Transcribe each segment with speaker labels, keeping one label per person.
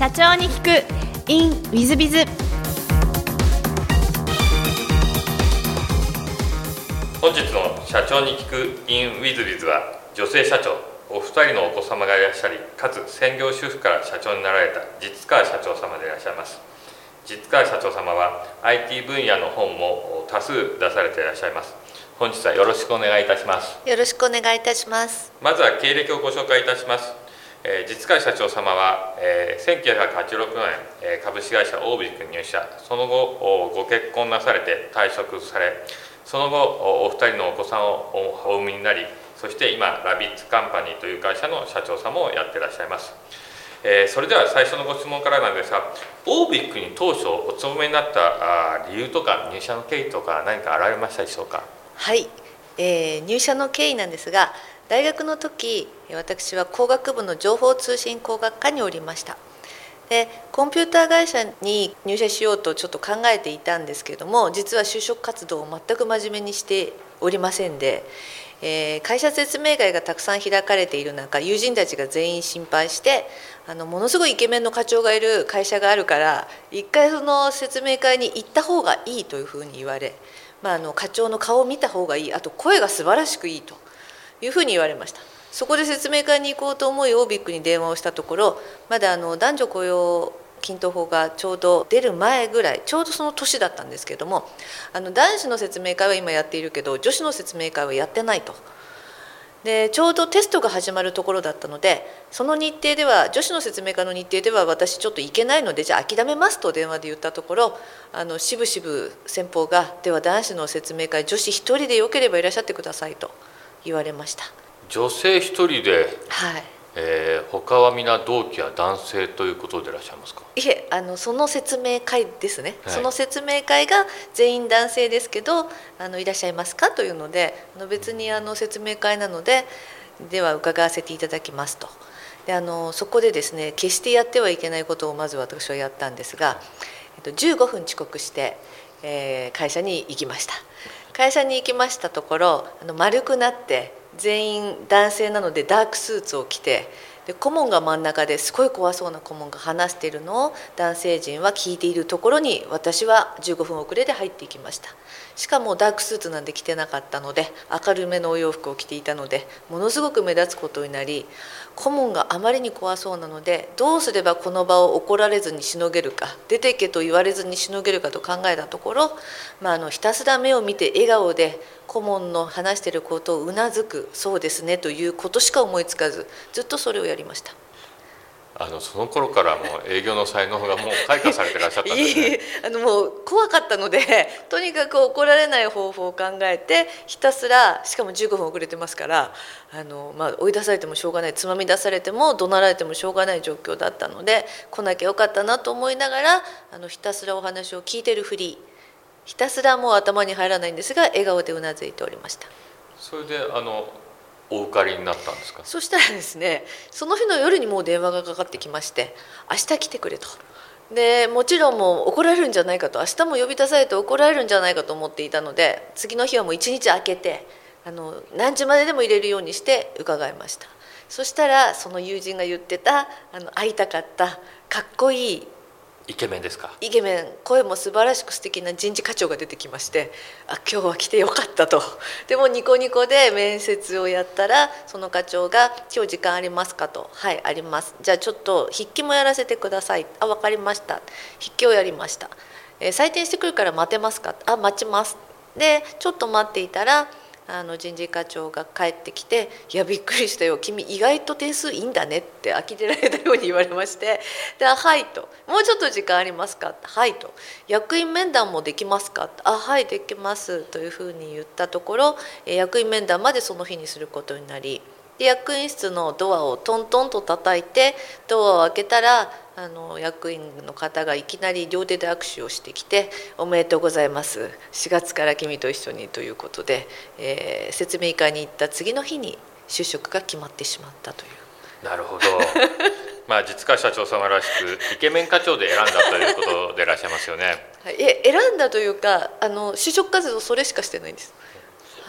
Speaker 1: 社長に聞く。In ウィズビズ
Speaker 2: 本日の社長に聞く in ウィズビズは女性社長お二人のお子様がいらっしゃりかつ専業主婦から社長になられた実川社長様でいらっしゃいます。実川社長様は IT 分野の本も多数出されていらっしゃいます。本日はよろしくお願いいたします。
Speaker 3: よろしくお願いいたします。
Speaker 2: まずは経歴をご紹介いたしますえー、実川社長様は、えー、1986年、えー、株式会社オービックに入社。その後ご結婚なされて退職されその後お二人のお子さんをお産みになりそして今ラビッツカンパニーという会社の社長様をやってらっしゃいます、えー、それでは最初のご質問からなんですがオービックに当初お勤めになったあ理由とか入社の経緯とか何かあられましたでしょうか？
Speaker 3: はい、えー、入社の経緯なんですが大学の時私は工学部の情報通信工学科におりました。でコンピューター会社に入社しようとちょっと考えていたんですけれども実は就職活動を全く真面目にしておりませんで、えー、会社説明会がたくさん開かれている中友人たちが全員心配してあのものすごいイケメンの課長がいる会社があるから一回その説明会に行った方がいいというふうに言われ、まあ、あの課長の顔を見た方がいいあと声が素晴らしくいいと。いうふうに言われました。そこで説明会に行こうと思いオービックに電話をしたところまだあの男女雇用均等法がちょうど出る前ぐらいちょうどその年だったんですけどもあの男子の説明会は今やっているけど女子の説明会はやってないと。でちょうどテストが始まるところだったのでその日程では女子の説明会の日程では私ちょっと行けないのでじゃあ諦めますと電話で言ったところあのしぶしぶ先方が「では男子の説明会女子1人でよければいらっしゃってください」と言われました。
Speaker 2: 女性一人で、
Speaker 3: はい。
Speaker 2: えー、他は皆同期は男性ということでいらっしゃいますか？
Speaker 3: いえあのその説明会ですね、はい、その説明会が全員男性ですけどあのいらっしゃいますかというのであの別にあの説明会なのででは伺わせていただきますと。であのそこでですね決してやってはいけないことをまず私はやったんですが、えっと、15分遅刻して、えー、会社に行きました会社に行きましたところあの丸くなって全員男性なのでダークスーツを着てで顧問が真ん中ですごい怖そうな顧問が話しているのを男性陣は聞いているところに私は15分遅れで入っていきました。しかもダークスーツなんで着てなかったので明るめのお洋服を着ていたのでものすごく目立つことになり顧問があまりに怖そうなのでどうすればこの場を怒られずにしのげるか出てけと言われずにしのげるかと考えたところ、まあ、あのひたすら目を見て笑顔で顧問の話していることをうなずくそうですねということしか思いつかずずっとそれをやりました。
Speaker 2: あのその頃からもう営業の才能がもう開花されてらっしゃったんですね
Speaker 3: あのもう怖かったので とにかく怒られない方法を考えてひたすらしかも15分遅れてますからあの、まあ、追い出されてもしょうがないつまみ出されても怒鳴られてもしょうがない状況だったので来なきゃよかったなと思いながらあのひたすらお話を聞いてるふりひたすらもう頭に入らないんですが笑顔でうなずいておりました。
Speaker 2: それであのお受かりになったんですか？
Speaker 3: そしたらですねその日の夜にもう電話がかかってきまして「明日来てくれ」と。でもちろんもう怒られるんじゃないかと。明日も呼び出されて怒られるんじゃないかと思っていたので次の日はもう一日空けてあの何時まででも入れるようにして伺いました。そしたらその友人が言ってたあの会いたかったかっこいい
Speaker 2: イケメンですか？
Speaker 3: イケメン。声も素晴らしく素敵な人事課長が出てきましてあ今日は来てよかったと。でもニコニコで面接をやったらその課長が「今日時間ありますか?」と「はいあります」じゃあちょっと筆記もやらせてください。あ分かりました。筆記をやりました、えー、採点してくるから待てますか？あ待ちます。でちょっと待っていたらあの人事課長が帰ってきて「いやびっくりしたよ君意外と点数いいんだね」って呆れられたように言われまして「ではい」と「もうちょっと時間ありますか?」はい」と「役員面談もできますか?」あはいできます」というふうに言ったところ役員面談までその日にすることになりで役員室のドアをトントンと叩いてドアを開けたらあの役員の方がいきなり両手で握手をしてきて「おめでとうございます4月から君と一緒に」ということで、えー、説明会に行った次の日に就職が決まってしまったという。
Speaker 2: なるほど まあ実家社長様らしくイケメン課長で選んだということでいらっしゃいますよね。
Speaker 3: はい、え選んだというかあの就職活動それしかしてないんです。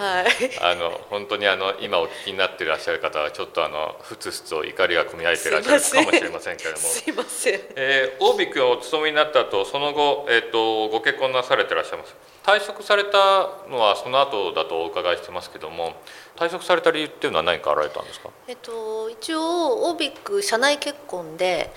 Speaker 3: はい。
Speaker 2: あの本当にあの今お聞きになっていらっしゃる方はちょっとあのふつふつと怒りが込み上げていらっしゃるかもしれませんけれども。
Speaker 3: すいません。
Speaker 2: えー、大ビ君をお勤めになった後その後、えーと、ご結婚なされていらっしゃいます？退職されたのはその後だとお伺いしてますけども退職された理由っていうのは何かあられたんですか、
Speaker 3: えっと、一応オービック社内結婚で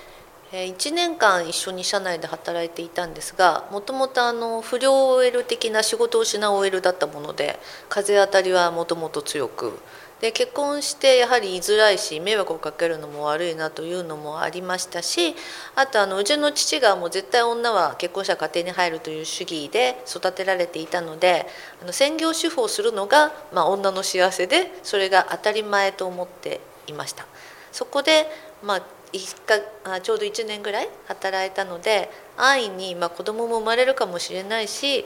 Speaker 3: 1年間一緒に社内で働いていたんですがもともと不良 OL 的な仕事をしない OL だったもので風当たりはもともと強くで結婚してやはり居づらいし迷惑をかけるのも悪いなというのもありましたしあとあのうちの父がもう絶対女は結婚したら家庭に入るという主義で育てられていたのであの専業主婦をするのが、まあ、女の幸せでそれが当たり前と思っていました。そこで、まあかちょうど1年ぐらい働いたので安易に、まあ、子供も生まれるかもしれないし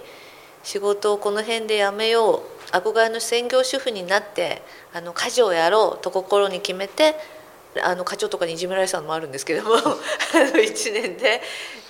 Speaker 3: 仕事をこの辺で辞めよう憧れの専業主婦になってあの家事をやろうと心に決めてあの課長とかにいじめられたのもあるんですけども あの1年で、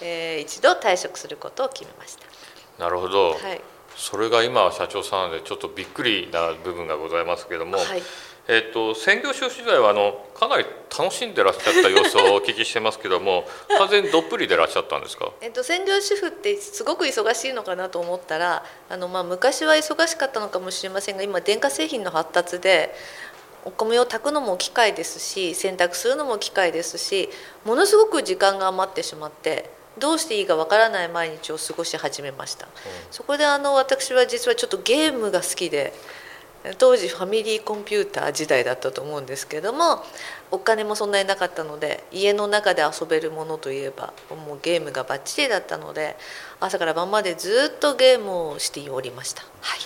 Speaker 3: えー、一度退職することを決めました。
Speaker 2: なるほど、
Speaker 3: はい、
Speaker 2: それが今社長さんでちょっとびっくりな部分がございますけども、
Speaker 3: はい
Speaker 2: えーと、専業主婦時代はあのかなり楽しんでらっしゃった様子をお聞きしてますけども 完全にどっぷりでらっしゃったんですか、
Speaker 3: えっと、専業主婦ってすごく忙しいのかなと思ったらあの、まあ、昔は忙しかったのかもしれませんが今電化製品の発達でお米を炊くのも機械ですし洗濯するのも機械ですしものすごく時間が余ってしまってどうしていいかわからない毎日を過ごし始めました、うん、そこであの私は実はちょっとゲームが好きで当時ファミリーコンピューター時代だったと思うんですけどもお金もそんなになかったので家の中で遊べるものといえばもうゲームがバッチリだったので朝から晩までずっとゲームをしておりました。はい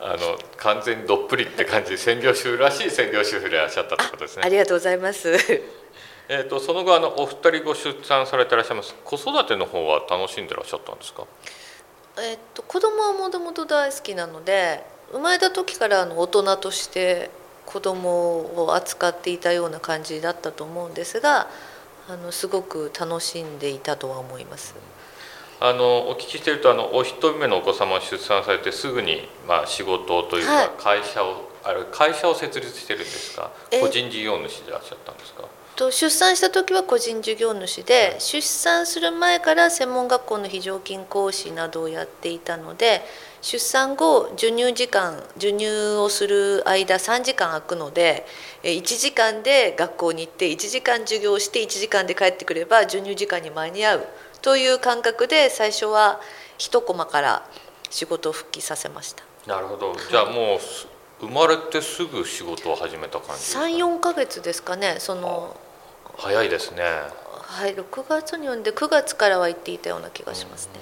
Speaker 2: あの完全にどっぷりって感じ専業主婦らしい専業主婦でいらっしゃったってことですね。
Speaker 3: ありがとうございます。
Speaker 2: えーと、その後あのお二人ご出産されていらっしゃいます子育ての方は楽しんでらっしゃったんですか？
Speaker 3: えっと、子供はもともと大好きなので生まれた時からあの大人として子供を扱っていたような感じだったと思うんですがあのすごく楽しんでいたとは思います。
Speaker 2: あのお聞きしているとあのお一人目のお子様を出産されてすぐに、まあ、仕事というか会社を、はい、あれ会社を設立してるんですか？個人事業主でいらっしゃったんですか？
Speaker 3: と出産した時は個人事業主で出産する前から専門学校の非常勤講師などをやっていたので出産後授乳時間授乳をする間3時間空くので1時間で学校に行って1時間授業して1時間で帰ってくれば授乳時間に間に合う。という感覚で最初は一コマから仕事を復帰させました。
Speaker 2: なるほど。じゃあもう生まれてすぐ仕事を始めた感じ
Speaker 3: 三四か月ですかねその
Speaker 2: 早いですね。
Speaker 3: はい6月に読んで9月からは行っていたような気がしますね、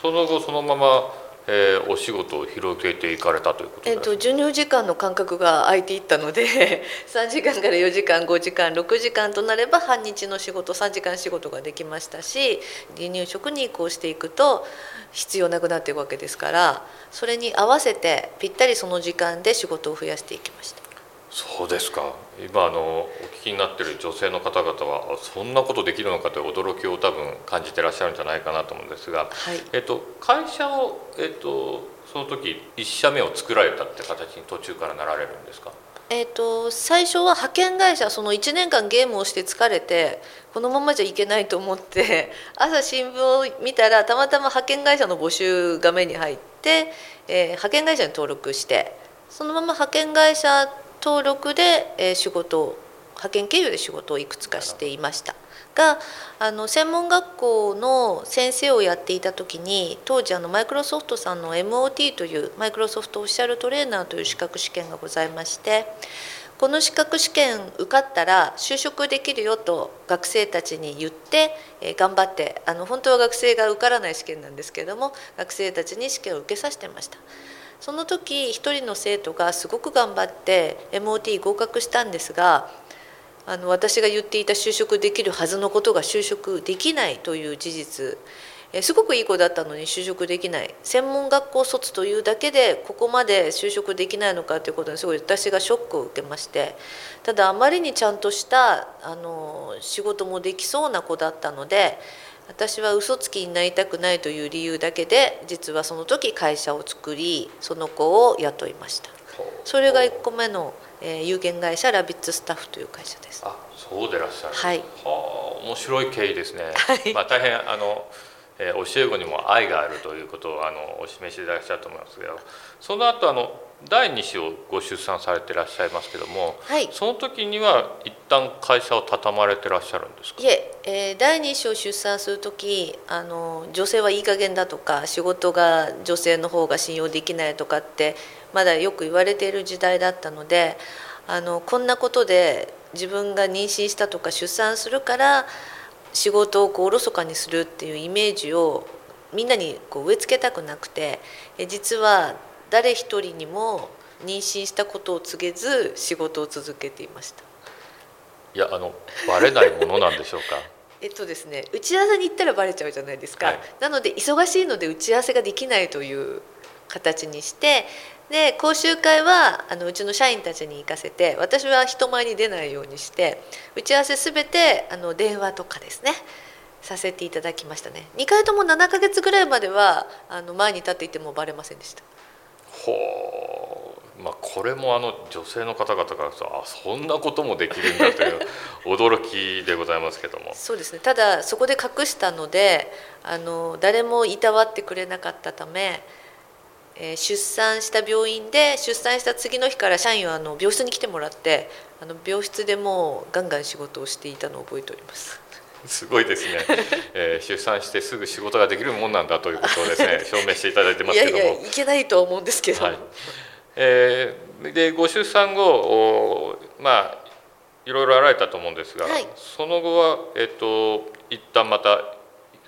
Speaker 2: その後そのままえー、お仕事を広げていかれたということです、
Speaker 3: えーと、授乳時間の間隔が空いていったので 3時間から4時間5時間6時間となれば半日の仕事3時間仕事ができましたし離乳食に移行していくと必要なくなっていくわけですからそれに合わせてぴったりその時間で仕事を増やしていきました。
Speaker 2: そうですか今あのお聞きになってる女性の方々はそんなことできるのかという驚きを多分感じてらっしゃるんじゃないかなと思うんですが、
Speaker 3: はい、
Speaker 2: えっと、会社を、えっと、その時1社目を作られたって形に途中からなられるんですか？
Speaker 3: えーと、最初は派遣会社その1年間ゲームをして疲れてこのままじゃいけないと思って 朝新聞を見たらたまたま派遣会社の募集が目に入って、えー、派遣会社に登録してそのまま派遣会社登録で、え仕事を派遣経由で仕事をいくつかしていましたがあの専門学校の先生をやっていた時に当時あのマイクロソフトさんの MOT というマイクロソフトオフィシャルトレーナーという資格試験がございましてこの資格試験受かったら就職できるよと学生たちに言って、え頑張ってあの本当は学生が受からない試験なんですけれども学生たちに試験を受けさせてました。その時一人の生徒がすごく頑張って MOT 合格したんですがあの私が言っていた就職できるはずのことが就職できないという事実。すごくいい子だったのに就職できない。専門学校卒というだけでここまで就職できないのかということにすごい私がショックを受けまして。ただあまりにちゃんとしたあの仕事もできそうな子だったので私は嘘つきになりたくないという理由だけで実はその時会社を作りその子を雇いました。それが1個目の、えー、有限会社ラビッツスタッフという会社です。
Speaker 2: あそうでらっしゃる。
Speaker 3: はい。
Speaker 2: はあ面白い経緯ですね、
Speaker 3: はい。
Speaker 2: まあ大変あのえー、教え子にも愛があるということをあのお示しいただきたいと思いますけどその後あの第2子をご出産されていらっしゃいますけども、
Speaker 3: はい。
Speaker 2: その時には一旦会社を畳まれてらっしゃるんですか？
Speaker 3: いええー第2子を出産する時あの女性はいい加減だとか仕事が女性の方が信用できないとかってまだよく言われている時代だったのであのこんなことで自分が妊娠したとか出産するから仕事をこうおろそかにするっていうイメージをみんなにこう植え付けたくなくてえ実は誰一人にも妊娠したことを告げず仕事を続けていました。
Speaker 2: いやあのバレないものなんでしょうか？
Speaker 3: えっとですね、打ち合わせに行ったらバレちゃうじゃないですか、
Speaker 2: はい。
Speaker 3: なので忙しいので打ち合わせができないという形にしてで講習会はあのうちの社員たちに行かせて私は人前に出ないようにして打ち合わせすべてあの電話とかですねさせていただきましたね。2回とも7ヶ月ぐらいまではあの前に立っていてもバレませんでした。
Speaker 2: ほう。まあこれもあの女性の方々からするとあそんなこともできるんだという 驚きでございますけども。
Speaker 3: そうですね。ただそこで隠したのであの誰もいたわってくれなかったため、えー出産した病院で出産した次の日から社員はあの病室に来てもらってあの病室でもうガンガン仕事をしていたのを覚えております。
Speaker 2: すごいですね、えー出産してすぐ仕事ができるもんなんだということをですね 証明していただいてま
Speaker 3: いや
Speaker 2: すけども。
Speaker 3: いやいけないとは思うんですけど、
Speaker 2: はい。えーでご出産後おまあいろいろあられたと思うんですが、
Speaker 3: はい。
Speaker 2: その後はえっ、と一旦また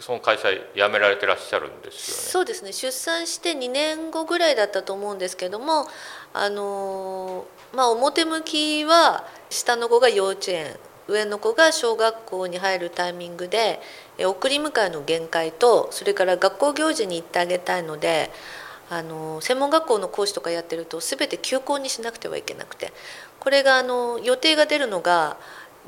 Speaker 2: その会社辞められてらっしゃるんですよね。
Speaker 3: そうですね出産して2年後ぐらいだったと思うんですけどもあのまあ表向きは下の子が幼稚園上の子が小学校に入るタイミングで送り迎えの限界とそれから学校行事に行ってあげたいのであの専門学校の講師とかやってると全て休校にしなくてはいけなくてこれがあの予定が出るのが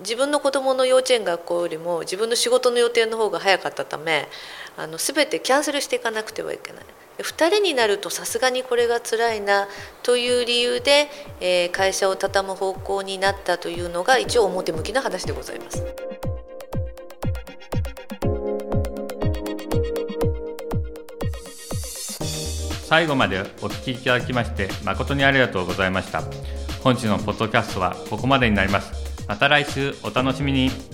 Speaker 3: 自分の子どもの幼稚園学校よりも自分の仕事の予定の方が早かったためあの全てキャンセルしていかなくてはいけない。2人になるとさすがにこれが辛いなという理由で、えー会社を畳む方向になったというのが一応表向きな話でございます。
Speaker 4: 最後までお聞きいただきまして誠にありがとうございました本日のポッドキャストはここまでになりますまた来週お楽しみに。